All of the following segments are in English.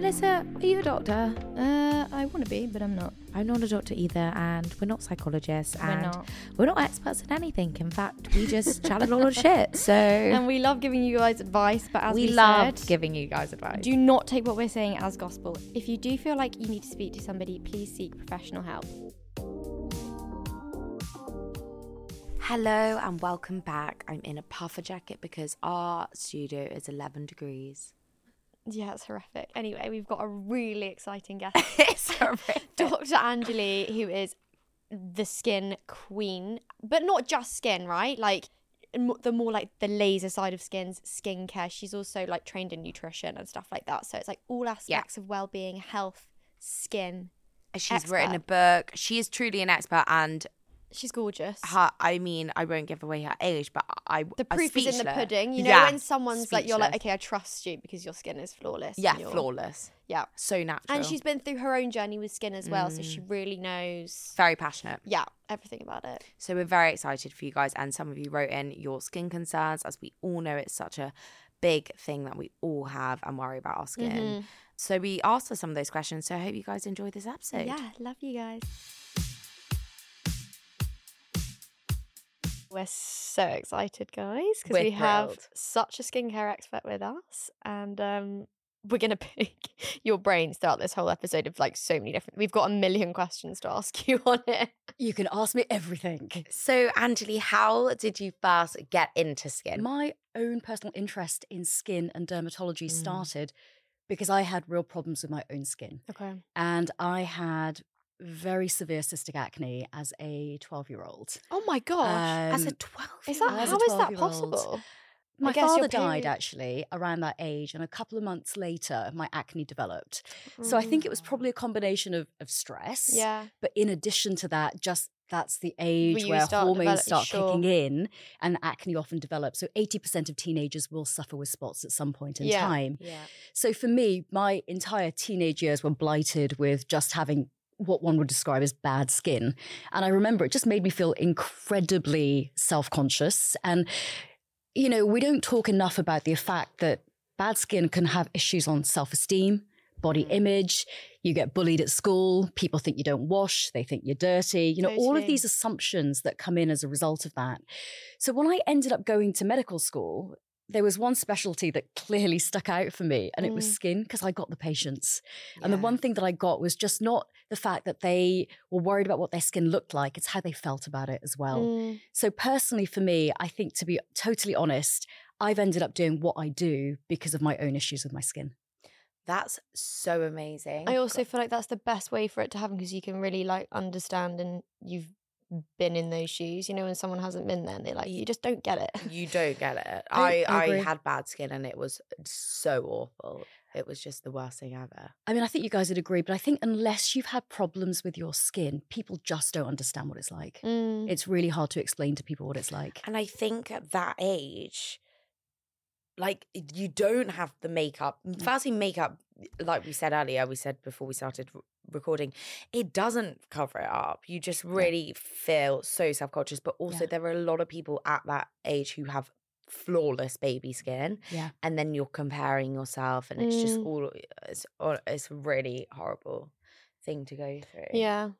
Melissa, are you a doctor? Uh, I want to be, but I'm not. I'm not a doctor either, and we're not psychologists, We're and not. we're not experts in anything. In fact, we just chat a lot of shit. So And we love giving you guys advice, but as we, we, love said, giving you guys advice. do not take what we're saying as gospel. If you do feel like you need to speak to somebody, please seek professional help. Hello and welcome back. I'm in a puffer jacket because our studio is 11 degrees. Yeah, it's horrific. Anyway, we've got a really exciting guest. it's horrific. Dr. Anjali, who is the skin queen, but not just skin, right? Like the more like the laser side of skins, skincare. She's also like trained in nutrition and stuff like that. So it's like all aspects of well-being, health, skin. She's written a book. She is truly an expert, and She's gorgeous. her, I mean, I won't give away her age, but I the proof is in the pudding. You know Yeah, when someone's like, you're like, okay, I trust you because your skin is flawless. yeah, flawless, Yeah. so natural, And she's been through her own journey with skin as well, so Mm. she really knows. very passionate. Yeah, everything about it. So we're very excited for you guys. And some of you wrote in your skin concerns. As we all know, it's such a big thing that we all have and worry about our skin. Mm-hmm. So we asked her some of those questions. So I hope you guys enjoyed this episode. Yeah, love you guys. We're so excited, guys, because We're we have such a skincare expert with us, and um, we're gonna pick your brains throughout this whole episode of like so many different. We've got a million questions to ask you on it. You can ask me everything. So, Anjali, how did you first get into skin? My own personal interest in skin and dermatology Mm. started because I had real problems with my own skin. Okay. And I had very severe cystic acne as a 12 year old. Oh my gosh, As a Um, 12 is that how is that 12-year-old. possible? I My father died actually around that age, and a couple of months later, my acne developed. So I think it was probably a combination of, of stress. Mm. Yeah. But in addition to that, just that's the age where start hormones start sure. kicking in and acne often develops. So 80% of teenagers will suffer with spots at some point in Yeah. time. Yeah. So for me, my entire teenage years were blighted with just having what one would describe as bad skin. And I remember it just made me feel incredibly self conscious. And, you know, we don't talk enough about the fact that bad skin can have issues on self esteem, body image. You get bullied at school. People think you don't wash. They think you're dirty. You know, all of these assumptions that come in as a result of that. So when I ended up going to medical school, there was one specialty that clearly stuck out for me, and it was Mm. skin because I got the patients. And the one thing that I got was just not the fact that they were worried about what their skin looked like, it's how they felt about it as well. Mm. So, personally, for me, I think to be totally honest, I've ended up doing what I do because of my own issues with my skin. That's so amazing. I also feel like that's the best way for it to happen because you can really like understand and you've been in those shoes. You know, when someone hasn't been there, and they're like, you just don't get it. you don't get it. I- I, I I, had bad skin and it was so awful. It was just the worst thing ever. I mean, I think you guys would agree, but I think unless you've had problems with your skin, people just don't understand what it's like. Mm. It's really hard to explain to people what it's like. And I think at that age, like you don't have the makeup. Firstly, makeup, like we said earlier, we said before we started r- recording, it doesn't cover it up. You just really feel so self conscious. But also, Yeah. there are a lot of people at that age who have flawless baby skin, Yeah. and then you're comparing yourself, and it's just Mm. all it's all- it's really horrible thing to go through. Yeah.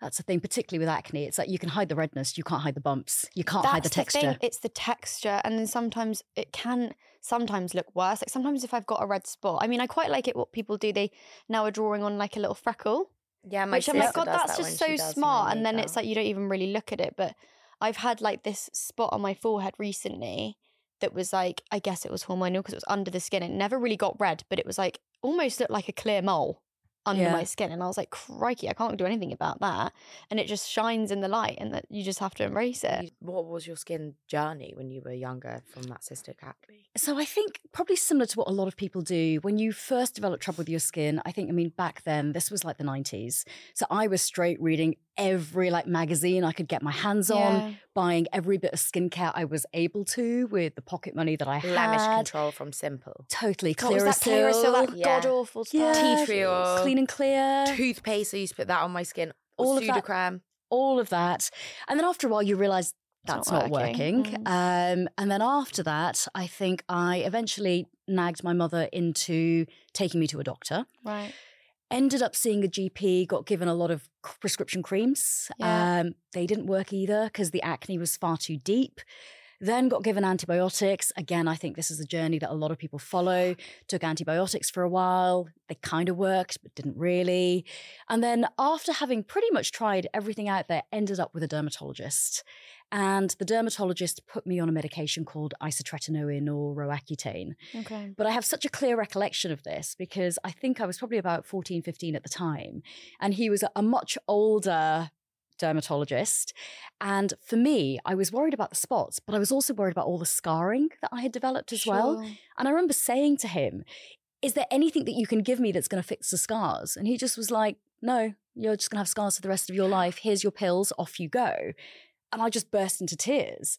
That's the thing, particularly with acne. It's like you can hide the redness, you can't hide the bumps, you can't hide the That's texture. thing, It's the texture, and then sometimes it can sometimes look worse. Like sometimes if I've got a red spot, I mean, I quite like it. What people do, they now are drawing on like a little freckle, Yeah, my which I'm like, God, that's that just so she does my smart. And then it's like you don't even really look at it. But I've had like this spot on my forehead recently that was like, I guess it was hormonal because it was under the skin. It never really got red, but it was like almost looked like a clear mole under Yeah. my skin. And I was like, crikey, I can't do anything about that. And it just shines in the light, and that you just have to embrace it. What was your skin journey when you were younger from that cystic acne? So I think probably similar to what a lot of people do when you first develop trouble with your skin. I think I mean back then this was like the 90s. So I was straight reading every like magazine I could get my hands on, Yeah. buying every bit of skincare I was able to with the pocket money that I Blemish had. control from Simple. Totally What was clear that Clearasil, that Yeah. god awful stuff. Yeah, Tea tree oil. clean and clear. Toothpaste, I used to put that on my skin. All of that- all of that. And then after a while, you realize that's not not, working. working. Mm. Um, and then after that, I think I eventually nagged my mother into taking me to a doctor. Right. Ended up seeing a GP, got given a lot of prescription creams. Yeah. Um, they didn't work either because the acne was far too deep. Then got given antibiotics. Again, I think this is a journey that a lot of people follow. Took antibiotics for a while. They kind of worked, but didn't really. And then after having pretty much tried everything out there, ended up with a dermatologist. And the dermatologist put me on a medication called isotretinoin or Roaccutane. Okay. But I have such a clear recollection of this because I think I was probably about 14, 15 at the time. And he was a much older dermatologist. And for me, I was worried about the spots, but I was also worried about all the scarring that I had developed as well. And I remember saying to him, Is there anything that you can give me that's going to fix the scars? And he just was like, No, you're just going to have scars for the rest of your life. Here's your pills, off you go. And I just burst into tears.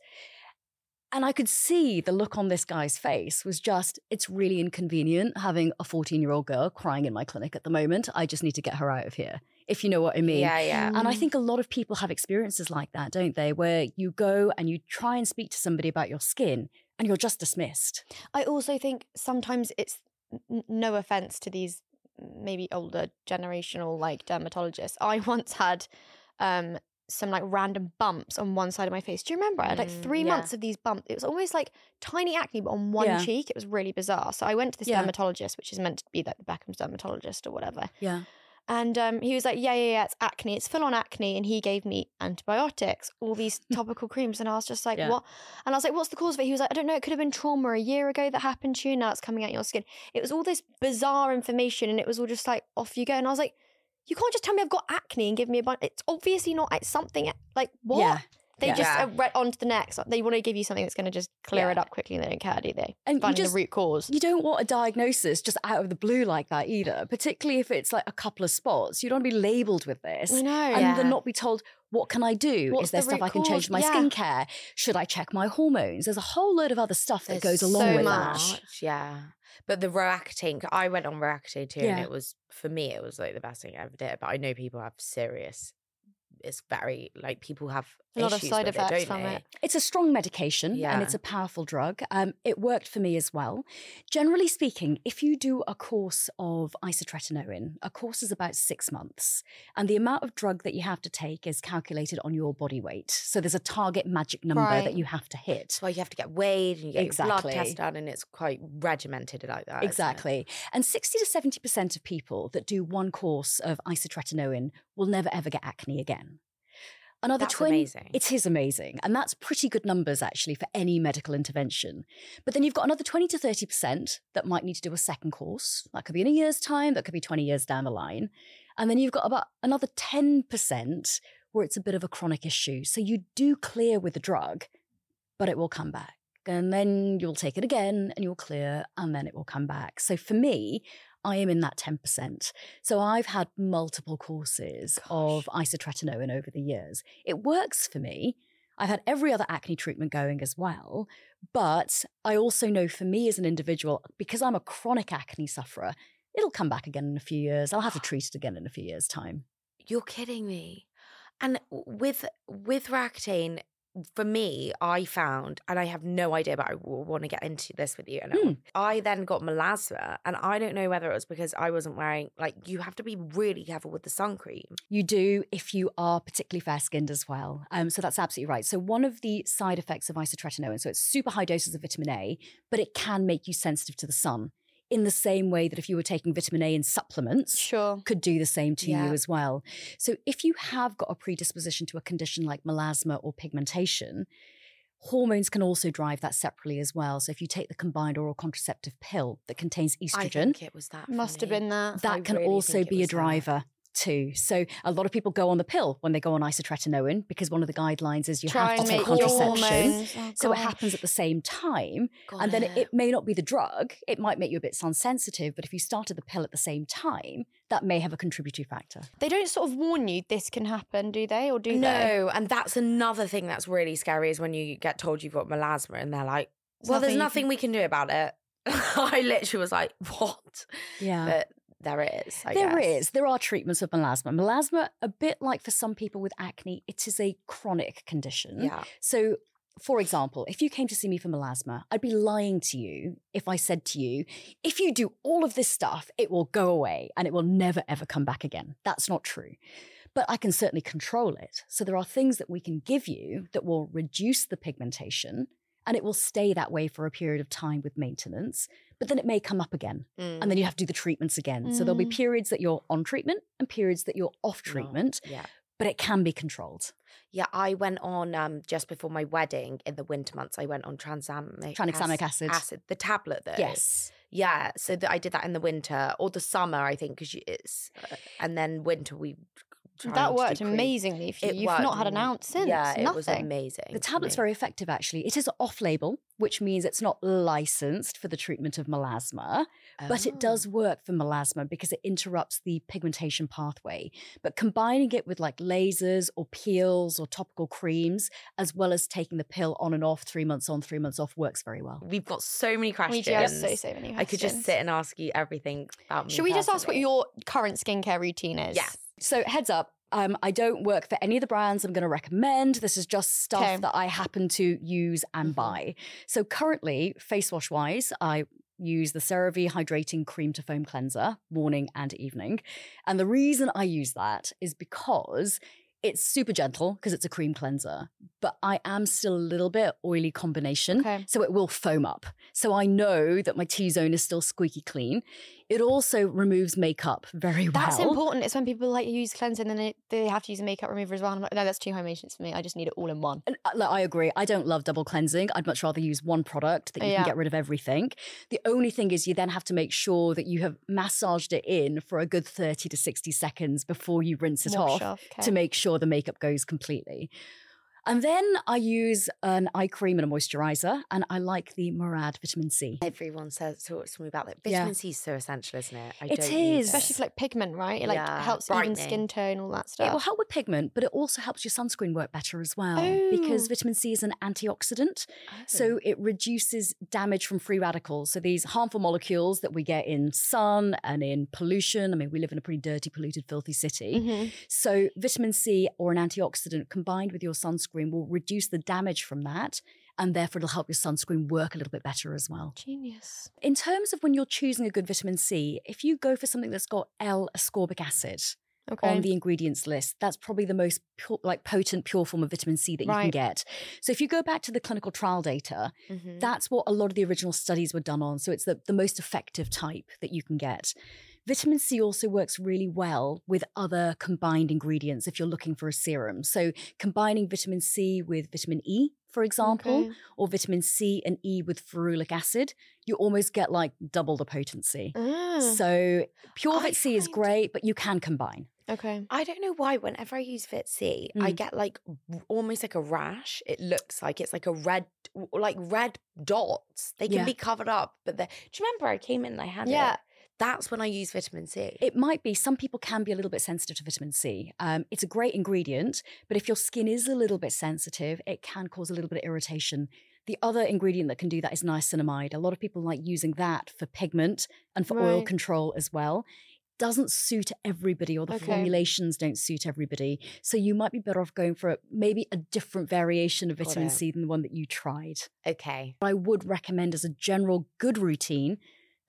And I could see the look on this guy's face was just, it's really inconvenient having a 14 year old girl crying in my clinic at the moment. I just need to get her out of here, if you know what I mean. Yeah, yeah. And I Mm. think a lot of people have experiences like that, don't they? Where you go and you try and speak to somebody about your skin and you're just dismissed. I also think sometimes it's no offense to these maybe older generational like dermatologists. I once had um some like random bumps on one side of my face. Do you remember? I had like Mm, three yeah. months of these bumps. It was almost like tiny acne, but on one Yeah. cheek. It was really bizarre. So I went to this Yeah. dermatologist, which is meant to be like the Beckham's dermatologist or whatever. Yeah. And um, he was like, yeah, yeah, yeah, it's acne. It's full on acne. And he gave me antibiotics, all these topical creams. And I was just like, Yeah. what? And I was like, what's the cause of it? He was like, I don't know. It could have been trauma a year ago that happened to you. Now it's coming out your skin. It was all this bizarre information. And it was all just like, off you go. And I was like, you can't just tell me I've got acne and give me a bunch. It's obviously not it's something like what? Yeah. They Yeah. just Yeah. uh, read on to the next. They want to give you something that's going to just clear it up quickly and they don't care, do they? And you Finding just- the root cause. You don't want a diagnosis just out of the blue like that either, particularly if it's like a couple of spots. You don't want to be labeled with this. I know. and Yeah. then not be told what can I do? What's Is there the stuff I can change to my Yeah. skincare? Should I check my hormones? There's a whole load of other stuff that There's goes along so with much. that. Yeah. But the Roaccutane, I went on Roaccutane too, and it was, for me, it was like the best thing I ever did. But I know people have serious, it's very, like, people have A lot of side effects it, from they? it. It's a strong medication Yeah. and it's a powerful drug. Um, it worked for me as well. Generally speaking, if you do a course of isotretinoin, a course is about six months, and the amount of drug that you have to take is calculated on your body weight. So there's a target magic number Right. that you have to hit. Well, you have to get weighed and you get your blood test done, and it's quite regimented like that. Exactly. And 60 to 70% of people that do one course of isotretinoin will never ever get acne again. Another That's 20 amazing. It is amazing. And that's pretty good numbers actually for any medical intervention. But then you've got another 20 to 30% that might need to do a second course. That could be in a year's time, that could be 20 years down the line. And then you've got about another 10% where it's a bit of a chronic issue. So you do clear with the drug, but it will come back. And then you'll take it again and you'll clear and then it will come back. So for me, I am in that 10%. So I've had multiple courses of isotretinoin over the years. It works for me. I've had every other acne treatment going as well. But I also know for me as an individual, because I'm a chronic acne sufferer, it'll come back again in a few years. I'll have to treat it again in a few years' time. You're kidding me. And with with Roaccutane, for me, I found, and I have no idea, but I will want to get into this with you. And Mm. I then got melasma, and I don't know whether it was because I wasn't wearing, like, you have to be really careful with the sun cream. You do if you are particularly fair skinned as well. Um, so that's absolutely right. So, one of the side effects of isotretinoin, so it's super high doses of vitamin A, but it can make you sensitive to the sun in the same way that if you were taking vitamin A in supplements, Sure. could do the same to Yeah. you as well. So, if you have got a predisposition to a condition like melasma or pigmentation, hormones can also drive that separately as well. So, if you take the combined oral contraceptive pill that contains I estrogen, think it was that. for Must have been that. that I can really also be a driver. that. Driver too. So a lot of people go on the pill when they go on isotretinoin because one of the guidelines is you Try have to and take contraception. Oh, So it happens at the same time. Got and then it, it. it may not be the drug. It might make you a bit sun sensitive, but if you started the pill at the same time, that may have a contributory factor. They don't sort of warn you this can happen, do they? Or do they? No, and that's another thing that's really scary is when you get told you've got melasma and they're like, well, there's nothing you nothing can- we can do about it. I literally was like, what? Yeah. But there is. I There guess. is. There are treatments of melasma. Melasma, a bit like for some people with acne, it is a chronic condition. Yeah. So, for example, if you came to see me for melasma, I'd be lying to you if I said to you, if you do all of this stuff, it will go away and it will never, ever come back again. That's not true. But I can certainly control it. So, there are things that we can give you that will reduce the pigmentation and it will stay that way for a period of time with maintenance. But then it may come up again Mm. and then you have to do the treatments again. So, there'll be Mm. periods that you're on treatment and periods that you're off No, treatment, Yeah. but it can be controlled. Yeah, I went on um just before my wedding in the winter months. I went on tranexamic Tranexamic acid. Acid, the tablet though. Yes. Yeah, so that I did that in the winter or the summer, I think, because it's uh, and then winter we. Trying That worked do cream. amazing for you. It You've not had an ounce since. Yeah, Nothing. it was amazing. The tablet's very effective, actually. It is off label, which means it's not licensed for the treatment of melasma, but it Oh. does work for melasma because it interrupts the pigmentation pathway. But combining it with like lasers or peels or topical creams, as well as taking the pill on and off, three months on, three months off, works very well. We've got so many questions. We do have so, so many I could just sit and ask you everything about me. Should we just ask what your current skincare routine is? Yes. So, heads up. Um, I don't work for any of the brands I'm going to recommend. This is just stuff Okay. that I happen to use and Mhm. buy. So currently, face wash wise, I use the CeraVe Hydrating Cream to Foam Cleanser morning and evening. And the reason I use that is because it's super gentle because it's a cream cleanser, but I am still a little bit oily combination. Okay. So it will foam up. So I know that my T zone is still squeaky clean. It also removes makeup very well. That's important. It's when people like use cleanser and then they, they have to use a makeup remover as well. I'm like, no, that's too high maintenance for me. I just need it all in one. And, uh, like, I agree. I don't love double cleansing. I'd much rather use one product that you Yeah. can get rid of everything. The only thing is, you then have to make sure that you have massaged it in for a good 30 to 60 seconds before you rinse it Wash off, off, to make sure the makeup goes completely. And then I use an eye cream and a moisturizer, and I like the Murad vitamin C. Everyone says talks to me about that. Yeah. Vitamin C is so essential, isn't it? I It don't is. Especially for like pigment, right? It like Yeah, helps even skin tone, all that stuff. It will help with pigment, but it also helps your sunscreen work better as well because Oh. vitamin C is an antioxidant. So it reduces damage from free radicals. So these harmful molecules that we get in sun and in pollution. I mean, we live in a pretty dirty, polluted, filthy city. Mhm. So vitamin C or an antioxidant combined with your sunscreen will reduce the damage from that. And therefore, it'll help your sunscreen work a little bit better as well. Genius. In terms of when you're choosing a good vitamin C, if you go for something that's got L ascorbic acid, Okay. on the ingredients list. That's probably the most pu- like potent pure form of vitamin C that you can get. So if you go back to the clinical trial data, Mhm. that's what a lot of the original studies were done on. So it's the, the most effective type that you can get. Vitamin C also works really well with other combined ingredients if you're looking for a serum. So combining vitamin C with vitamin E, for example, Okay. or vitamin C and E with ferulic acid, you almost get like double the potency. Ah, So pure I Vit C is great, but you can combine. okay. I don't know why. Whenever I use Vit C, I Mm. get like almost like a rash. It looks like it's like a red, like red dots. They can Yeah. be covered up, but the, do you remember I came in and I had Yeah. it? That's when I use vitamin C. It might be some people can be a little bit sensitive to vitamin C. Um, it's a great ingredient, but if your skin is a little bit sensitive, it can cause a little bit of irritation. The other ingredient that can do that is niacinamide. A lot of people like using that for pigment and for oil control as well. doesn't suit everybody or the Okay. formulations don't suit everybody. So you might be better off going for a, maybe a different variation of vitamin. C than the one that you tried. Okay. I would recommend as a general good routine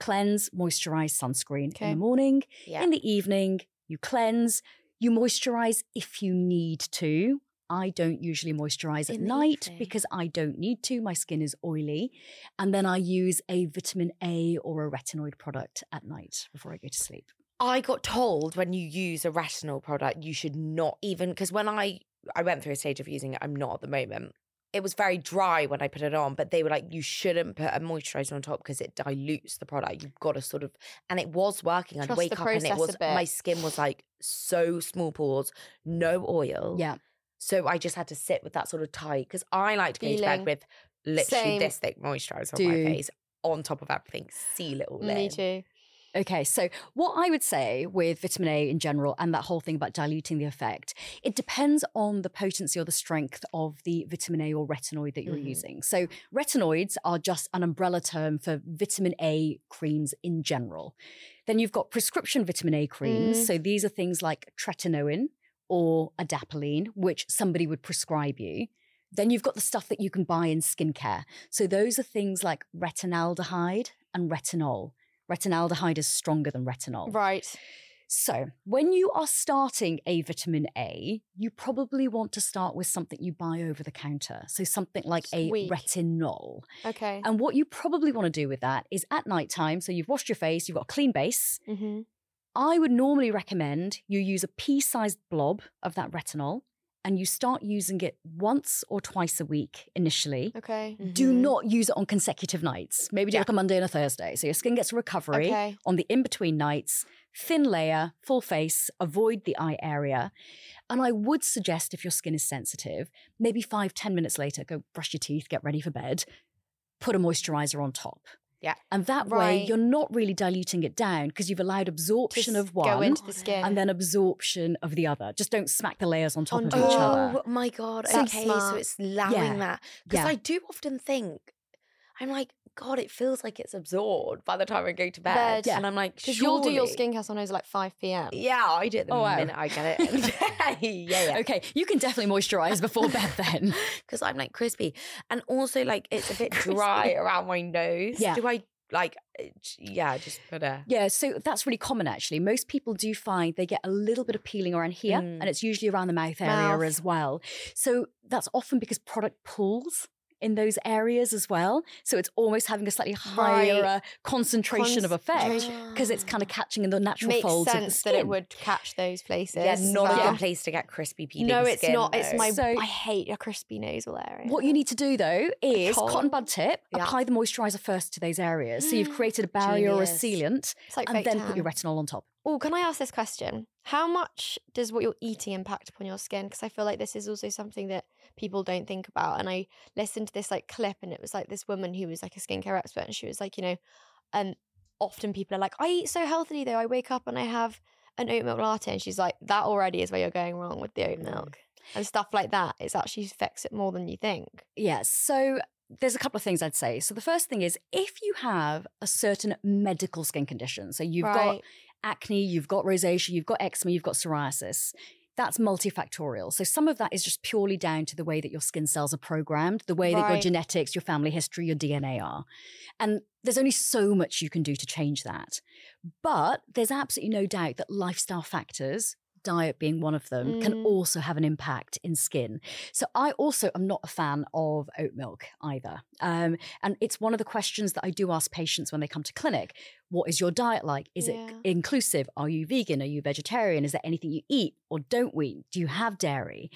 cleanse, moisturize, sunscreen in the morning. Yeah. In the evening, you cleanse, you moisturize if you need to. I don't usually moisturize at In the night evening. because I don't need to. My skin is oily. And then I use a vitamin A or a retinoid product at night before I go to sleep. I got told when you use a retinol product, you should not even because when I I went through a stage of using it, I'm not at the moment. It was very dry when I put it on, but they were like, you shouldn't put a moisturizer on top because it dilutes the product. You've got to sort of, and it was working. I'd Trust wake up and it was my skin was like so small pores, no oil. Yeah. So I just had to sit with that sort of tight because I like to go to bed with literally Same. this thick moisturizer on my face on top of everything, seal it all Me in. too. Okay, so what I would say with vitamin A in general and that whole thing about diluting the effect, it depends on the potency or the strength of the vitamin A or retinoid that you're Mhm. using. So, retinoids are just an umbrella term for vitamin A creams in general. Then you've got prescription vitamin A creams. Mm. So, these are things like tretinoin or adapalene, which somebody would prescribe you. Then you've got the stuff that you can buy in skincare. So, those are things like retinaldehyde and retinol. Retinaldehyde is stronger than retinol. Right. So, when you are starting a vitamin A, you probably want to start with something you buy over the counter. So, something like Sweet. a retinol. Okay. And what you probably want to do with that is at nighttime, so you've washed your face, you've got a clean base. hmm I would normally recommend you use a pea sized blob of that retinol and you start using it once or twice a week initially. Okay. Do Mhm. not use it on consecutive nights. Maybe do Yeah. like a Monday and a Thursday. So your skin gets a recovery Okay. on the in between nights, thin layer, full face, avoid the eye area. And I would suggest if your skin is sensitive, maybe five, ten minutes later, go brush your teeth, get ready for bed, put a moisturizer on top. Yeah. And that way you're not really diluting it down because you've allowed absorption Just of one Go into the skin. and then absorption of the other. Just don't smack the layers on top On of top. each other. Oh my god! That's okay, so it's allowing Yeah. that because Yeah. I do often think I'm like, God, it feels like it's absorbed by the time I go to bed, Bed. And I'm like, Because you'll do your skincare sometimes at like 5 p.m. Yeah, I do it the Oh, wow. minute I get it. yeah, yeah. Okay, you can definitely moisturize before bed then. Because I'm like crispy, and also like it's a bit dry around my nose. Yeah. Do I like? uh, Yeah, just put a. Yeah, so that's really common actually. Most people do find they get a little bit of peeling around here, Mm. and it's usually around the mouth area Mouth. as well. So that's often because product pools in those areas as well. So it's almost having a slightly higher Right. uh, concentration of effect because it's kind of catching in the natural Makes folds of the skin. that it would catch those places. Yeah, not a good place to get crispy peeling. No, it's skin, not. It's my. So- I hate a crispy nasal area. What you need to do though is cotton bud tip, Yeah. apply the moisturizer first to those areas. So you've created a barrier or a sealant, like and fake then put your retinol on top. Oh, can I ask this question? How much does what you're eating impact upon your skin? Because I feel like this is also something that people don't think about. And I listened to this like clip, and it was like this woman who was like a skincare expert, and she was like, you know, um, often people are like, I eat so healthily though. I wake up and I have an oat milk latte, and she's like, that already is where you're going wrong with the oat Mm. milk and stuff like that. It actually affects it more than you think. Yes. So there's a couple of things I'd say. So the first thing is if you have a certain medical skin condition, so you've got right. Acne, you've got rosacea, you've got eczema, you've got psoriasis. That's multifactorial. So some of that is just purely down to the way that your skin cells are programmed, the way that your genetics, your family history, your DNA are. And there's only so much you can do to change that. But there's absolutely no doubt that lifestyle factors, diet being one of them, can Mm. also have an impact in skin. So I also am not a fan of oat milk either. Um, and it's one of the questions that I do ask patients when they come to clinic. What is your diet like? Is Yeah. it inclusive? Are you vegan? Are you vegetarian? Is there anything you eat or don't eat? Do you have dairy?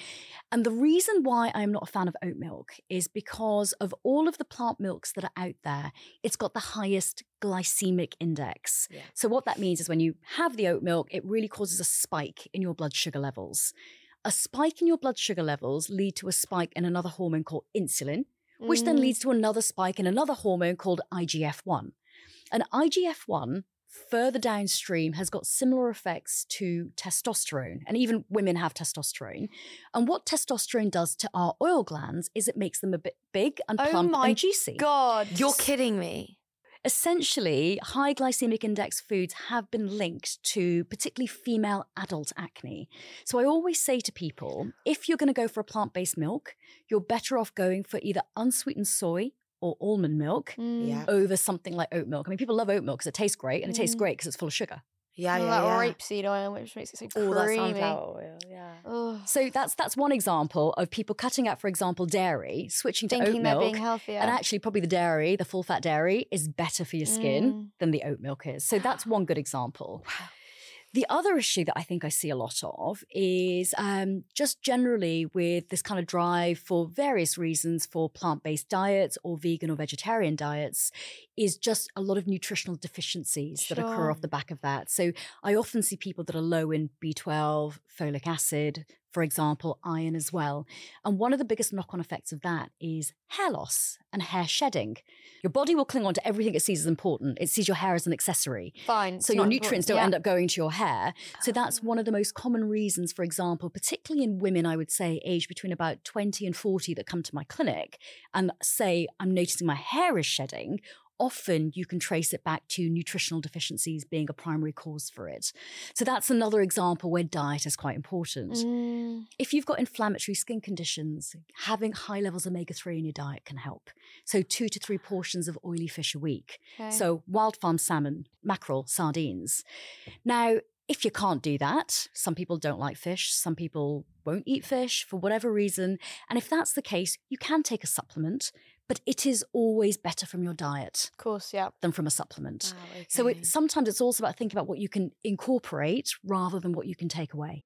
And the reason why I'm not a fan of oat milk is because of all of the plant milks that are out there, it's got the highest glycemic index. Yeah. So, what that means is when you have the oat milk, it really causes a spike in your blood sugar levels. A spike in your blood sugar levels lead to a spike in another hormone called insulin, which then Mm. leads to another spike in another hormone called IGF-1. And IGF-1 further downstream has got similar effects to testosterone and even women have testosterone. And what testosterone does to our oil glands is it makes them a bit big and Oh plump my and juicy. God. You're kidding me. essentially, high glycemic index foods have been linked to particularly female adult acne. So I always say to people if you're going to go for a plant based milk, you're better off going for either unsweetened soy or almond milk Mm. Yeah. over something like oat milk. I mean, people love oat milk because it tastes great and it tastes Mm. great because it's full of sugar. Yeah, Or yeah, that yeah. rapeseed oil, which makes it so All that creamy. sunflower oil. Yeah. Ugh. So that's that's one example of people cutting out, for example, dairy, switching to oat milk. being healthier. And actually, probably the dairy, the full fat dairy, is better for your skin Mm. than the oat milk is. So that's one good example. The other issue that I think I see a lot of is um, just generally with this kind of drive for various reasons for plant based diets or vegan or vegetarian diets, is just a lot of nutritional deficiencies that occur off the back of that. So I often see people that are low in B12, folic acid, for example, iron as well. And one of the biggest knock on effects of that is hair loss and hair shedding. Your body will cling on to everything it sees as important, it sees your hair as an accessory. Fine. So your nutrients don't end up going to your hair. So that's Ah. one of the most common reasons, for example, particularly in women, I would say, aged between about 20 and 40 that come to my clinic and say, I'm noticing my hair is shedding. Often you can trace it back to nutritional deficiencies being a primary cause for it. So that's another example where diet is quite important. Mm. If you've got inflammatory skin conditions, having high levels of omega 3 in your diet can help. So, two to three portions of oily fish a week. Okay. So, wild farm salmon, mackerel, sardines. Now, if you can't do that, some people don't like fish, some people won't eat fish for whatever reason. And if that's the case, you can take a supplement, but it is always better from your diet of course, yeah. than from a supplement. Wow, So it, sometimes it's also about thinking about what you can incorporate rather than what you can take away.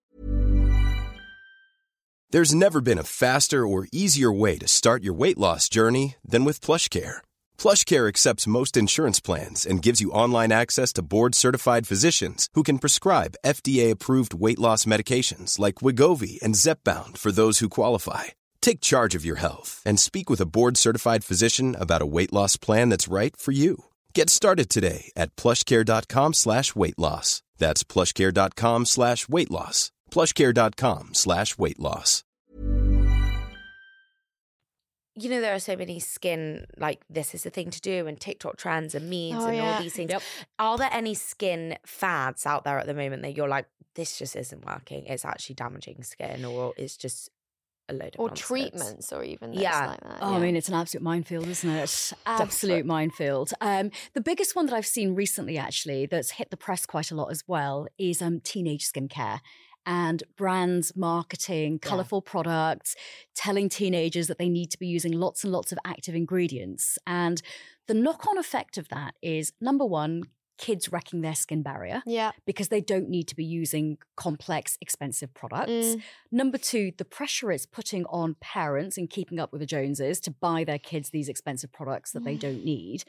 There's never been a faster or easier way to start your weight loss journey than with PlushCare. PlushCare accepts most insurance plans and gives you online access to board-certified physicians who can prescribe FDA-approved weight loss medications like Wegovy and Zepbound for those who qualify. Take charge of your health and speak with a board-certified physician about a weight loss plan that's right for you. Get started today at plushcare.com slash weight loss. That's plushcare.com slash weight loss. plushcare.com slash weight loss. you know there are so many skin like this is the thing to do and TikTok trends and memes Oh, and yeah. all these things. Yep. Are there any skin fads out there at the moment that you're like, this just isn't working? It's actually damaging skin, or it's just a load of Or nonsense? treatments, or even Yeah. like that. Oh, yeah. I mean, it's an absolute minefield, isn't it? Absolute minefield. Um, the biggest one that I've seen recently, actually, that's hit the press quite a lot as well, is um, teenage skincare and brands marketing Yeah. colorful products, telling teenagers that they need to be using lots and lots of active ingredients. And the knock on effect of that is number one, kids wrecking their skin barrier yeah. because they don't need to be using complex, expensive products. Mm. Number two, the pressure it's putting on parents in keeping up with the Joneses to buy their kids these expensive products that they don't need.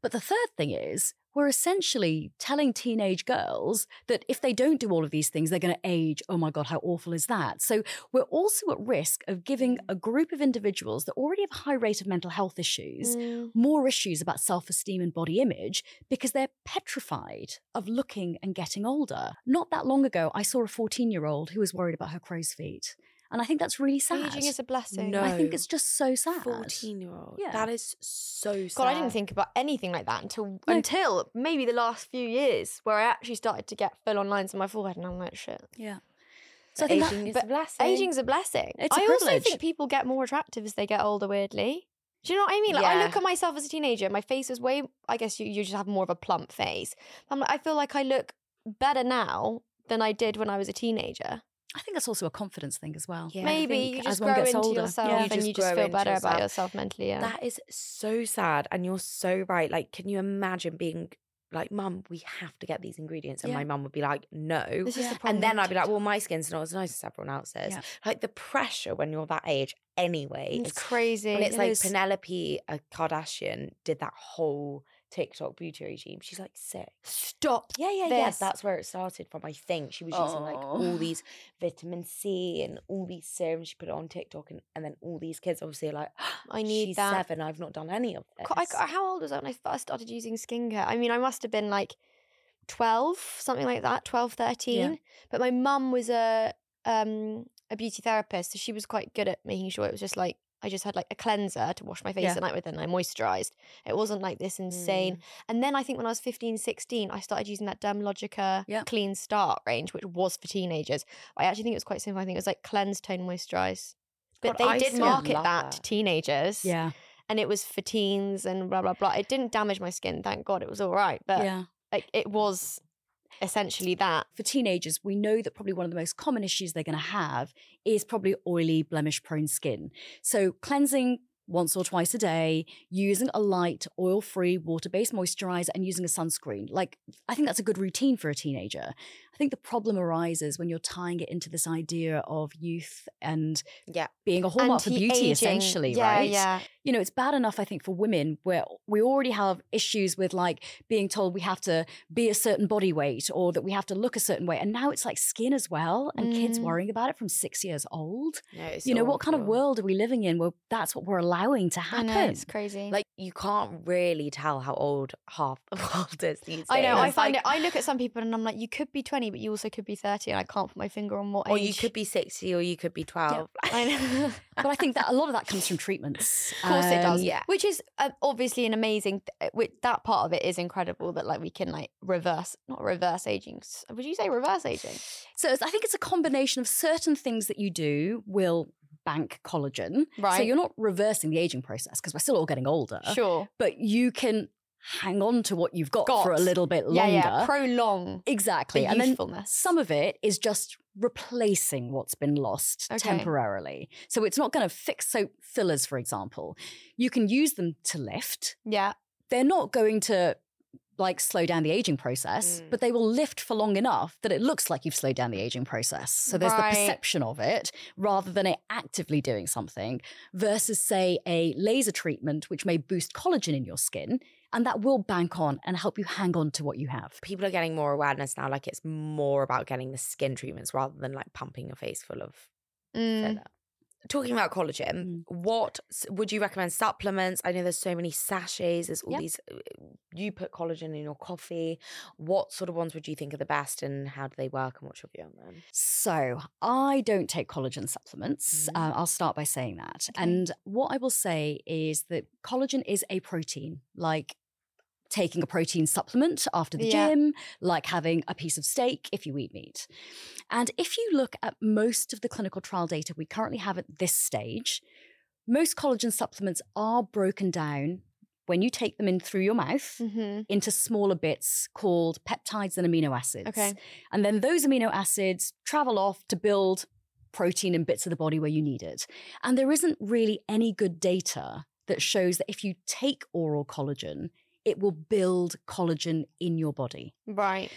But the third thing is, we're essentially telling teenage girls that if they don't do all of these things, they're going to age. Oh my God, how awful is that? So we're also at risk of giving a group of individuals that already have a high rate of mental health issues Mm. more issues about self esteem and body image because they're petrified of looking and getting older. Not that long ago, I saw a 14 year old who was worried about her crow's feet. And I think that's really sad. Aging is a blessing. No. I think it's just so sad. 14 year old. Yeah. That is so sad. God, I didn't think about anything like that until until maybe the last few years, where I actually started to get full on lines on my forehead, and I'm like, shit. Yeah. So I think aging that, is a but blessing. Aging's a blessing. It's a I also think people get more attractive as they get older. Weirdly, do you know what I mean? Like I look at myself as a teenager. My face was way. I guess you, you just have more of a plump face. I'm like, I feel like I look better now than I did when I was a teenager. I think that's also a confidence thing as well. Yeah, Maybe you as just one grow gets into older, yourself yeah. You and you just feel into better about yourself. yourself mentally. Yeah. That is so sad. And you're so right. Like, can you imagine being like, Mum, we have to get these ingredients? And Yeah. my mum would be like, No. This is the problem And then I'd be like, Well, my skin's not as nice as everyone else's. Yeah. Like the pressure when you're that age anyway. it's is- crazy. And it's It like is. Penelope a Kardashian did that whole TikTok beauty regime. She's like sick. Stop. Yeah, yeah, yeah. That's where it started from. I think she was using like all Oh. these vitamin C and all these serums. She put it on TikTok, and, and then all these kids obviously are like, I need She's that. seven. I've not done any of this. I, how old was I when I first started using skincare? I mean, I must have been like 12, something like that, 12, 13. But my mum was a um a beauty therapist, so she was quite good at making sure it was just like I just had like a cleanser to wash my face Yeah. at night with and I moisturized. It wasn't like this Mm. insane. And then I think when I was 15, 16, I started using that Dermalogica Yeah. Clean Start range, which was for teenagers. I actually think it was quite simple. I think it was like cleanse, tone, moisturize. But God, I they did market love that to teenagers. Yeah. And it was for teens and blah, blah, blah. It didn't damage my skin. Thank God it was all right. But yeah. like, it was essentially that. For teenagers, we know that probably one of the most common issues they're going to have is probably oily, blemish prone skin. So, cleansing once or twice a day, using a light, oil free, water based moisturizer, and using a sunscreen. Like, I think that's a good routine for a teenager. I think the problem arises when you're tying it into this idea of youth and Yeah. being a hallmark for beauty, essentially, yeah, right? Yeah, you know, it's bad enough, I think, for women where we already have issues with like being told we have to be a certain body weight or that we have to look a certain way. And now it's like skin as well, and kids Mm. worrying about it from six years old. No, it's you know, what kind of world are we living in where that's what we're allowing to happen? know, it's crazy. Like you can't really tell how old half the world is these days. I know. I find like- it. I look at some people and I'm like, you could be 20, but you also could be 30, and I can't put my finger on what or age. you could be sixty, or you could be twelve. I know. but I think that a lot of that comes from treatments. Of course it does. Um, yeah. Which is uh, obviously an amazing. Th- which, that part of it is incredible. That like we can like reverse, not reverse aging. Would you say reverse aging? So it's- I think it's a combination of certain things that you do will bank collagen. Right. So you're not reversing the aging process because we're still all getting older. Sure. But you can hang on to what you've got, for a little bit longer. Yeah, yeah. Prolong. exactly. and then some of it is just replacing what's been lost Okay. temporarily. So it's not going to fix so fillers, for example. You can use them to lift. Yeah. They're not going to like slow down the aging process, Mm. but they will lift for long enough that it looks like you've slowed down the aging process. So there's Right. the perception of it rather than it actively doing something versus say a laser treatment which may boost collagen in your skin and that will bank on and help you hang on to what you have. People are getting more awareness now. Like it's more about getting the skin treatments rather than like pumping your face full of Mm. filler. Talking about collagen, what would you recommend supplements? I know there's so many sachets. There's all Yep. these. uh, You put collagen in your coffee. What sort of ones would you think are the best, and how do they work? And what's your view on them? So, I don't take collagen supplements. Mm. Uh, I'll start by saying that. And what I will say is that collagen is a protein, like taking a protein supplement after the Yeah. gym, like having a piece of steak if you eat meat. And if you look at most of the clinical trial data we currently have at this stage, most collagen supplements are broken down when you take them in through your mouth hmm into smaller bits called peptides and amino acids. Okay. And then those amino acids travel off to build protein in bits of the body where you need it. And there isn't really any good data that shows that if you take oral collagen, it will build collagen in your body. Right.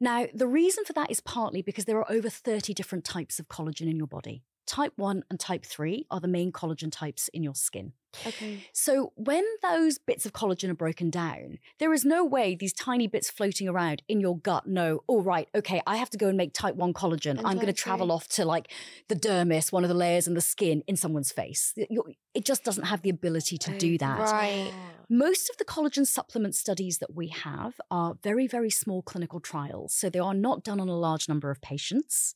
Now, the reason for that is partly because there are over 30 different types of collagen in your body. Type 1 and type 3 are the main collagen types in your skin. Okay. So when those bits of collagen are broken down, there is no way these tiny bits floating around in your gut know, oh, right, okay, I have to go and make type 1 collagen. And I'm going to travel off to like the dermis, one of the layers in the skin in someone's face. It- It just doesn't have the ability to do that. Right. Most of the collagen supplement studies that we have are very, very small clinical trials. So they are not done on a large number of patients.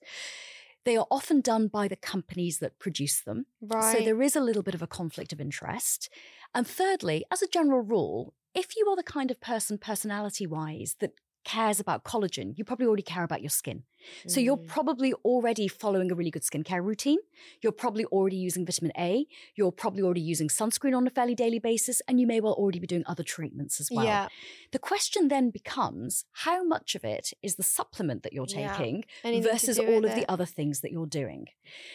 They are often done by the companies that produce them. Right. So there is a little bit of a conflict of interest. And thirdly, as a general rule, if you are the kind of person, personality wise, that cares about collagen, you probably already care about your skin. So you're Mm. probably already following a really good skincare routine. You're probably already using vitamin A. You're probably already using sunscreen on a fairly daily basis. And you may well already be doing other treatments as well. Yeah. The question then becomes how much of it is the supplement that you're taking to versus all of the other things that you're doing.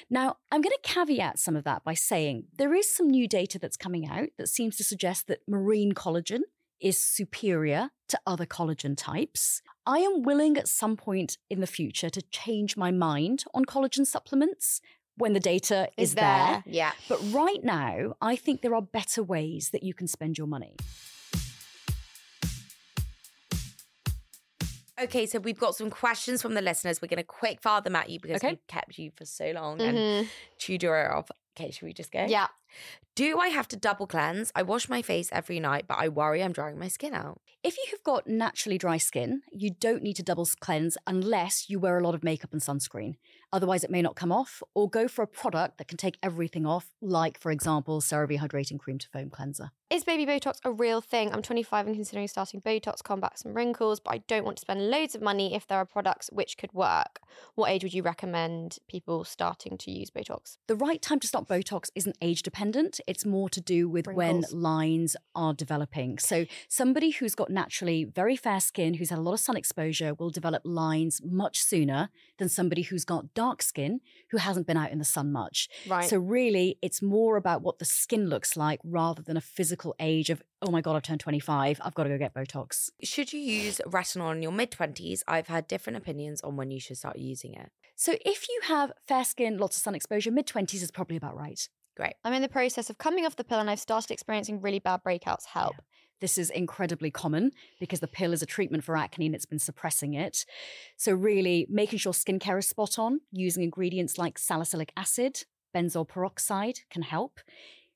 Now, I'm going to caveat some of that by saying there is some new data that's coming out that seems to suggest that marine collagen is superior to other collagen types. I am willing at some point in the future to change my mind on collagen supplements when the data is, Is there. there. Yeah. But right now, I think there are better ways that you can spend your money. Okay, so we've got some questions from the listeners. We're going to quick fire them at you because Okay. we've kept you for so long and Mhm. chewed your ear off. Okay, should we just go? Yeah. Do I have to double cleanse? I wash my face every night, but I worry I'm drying my skin out. If you have got naturally dry skin, you don't need to double cleanse unless you wear a lot of makeup and sunscreen. Otherwise, it may not come off, or go for a product that can take everything off, like, for example, CeraVe Hydrating Cream to Foam Cleanser. Is baby Botox a real thing? I'm 25 and considering starting Botox to combat some wrinkles, but I don't want to spend loads of money if there are products which could work. What age would you recommend people starting to use Botox? The right time to stop Botox isn't age dependent. It's more to do with Wrinkles. when lines are developing. So, somebody who's got naturally very fair skin, who's had a lot of sun exposure, will develop lines much sooner than somebody who's got dark skin, who hasn't been out in the sun much. Right. So, really, it's more about what the skin looks like rather than a physical age of, oh my God, I've turned 25, I've got to go get Botox. Should you use retinol in your mid 20s? I've had different opinions on when you should start using it. So, if you have fair skin, lots of sun exposure, mid 20s is probably about right. Great. I'm in the process of coming off the pill and I've started experiencing really bad breakouts. Help. This is incredibly common because the pill is a treatment for acne and it's been suppressing it. So, really making sure skincare is spot on, using ingredients like salicylic acid, benzoyl peroxide can help.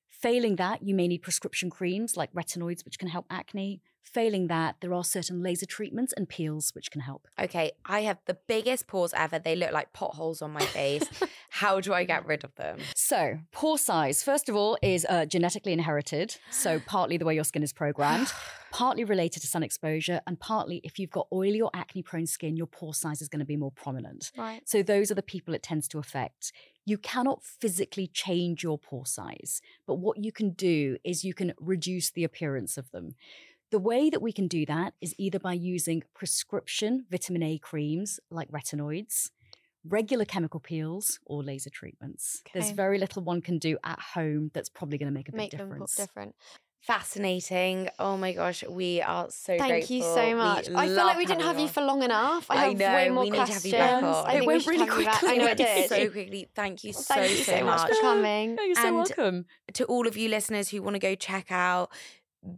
Failing that, you may need prescription creams like retinoids, which can help acne. Failing that, there are certain laser treatments and peels which can help. Okay, I have the biggest pores ever. They look like potholes on my face. How do I get rid of them? So, pore size, first of all, is uh, genetically inherited. So, partly the way your skin is programmed, partly related to sun exposure, and partly if you've got oily or acne prone skin, your pore size is going to be more prominent. Right. So, those are the people it tends to affect. You cannot physically change your pore size, but what you can do is you can reduce the appearance of them. The way that we can do that is either by using prescription vitamin A creams like retinoids, regular chemical peels, or laser treatments. There's very little one can do at home that's probably going to make a big Make them difference. look different. Fascinating. Oh my gosh, we are so Thank you grateful. so We much. I feel like we didn't have you on. for long enough. I, I have know, way more we need to have you back on. I It we went really have you back. I quickly. know it It did. so quickly. Thank you so, Thank you so much for coming. Oh, you're so And- welcome. To all of you listeners who want to go check out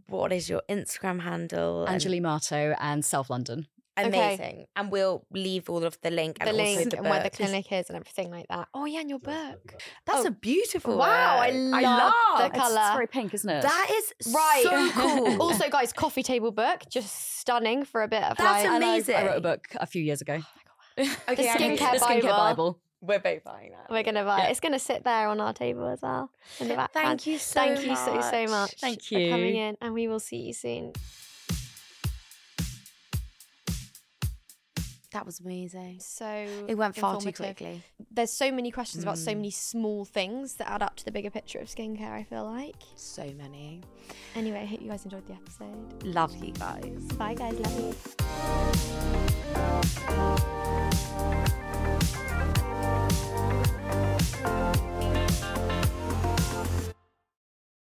what is your Instagram handle? and- Anjali Mahto and SELF London. Okay. Amazing. And we'll leave all of the link The and also link the and where the clinic is and everything like that. Oh yeah, and your book. That's Oh. a beautiful Wow, I book. love the colour. it's very pink, isn't it? That is Right. so cool. also, guys, coffee table book, just stunning for a bit of That's like. And I- amazing. I, wrote a book a few years ago. Oh okay, The I need- skincare the skincare Bible. We're both buying that. We're gonna buy Yeah. it. It's gonna sit there on our table as well in the background. Thank you so Thank you so so much. Thank you for coming in, and we will see you soon. That was amazing. So It went far too quickly. There's so many questions about Mm. so many small things that add up to the bigger picture of skincare. I feel like. So many. Anyway, I hope you guys enjoyed the episode. Love you guys. Bye, guys. Love you.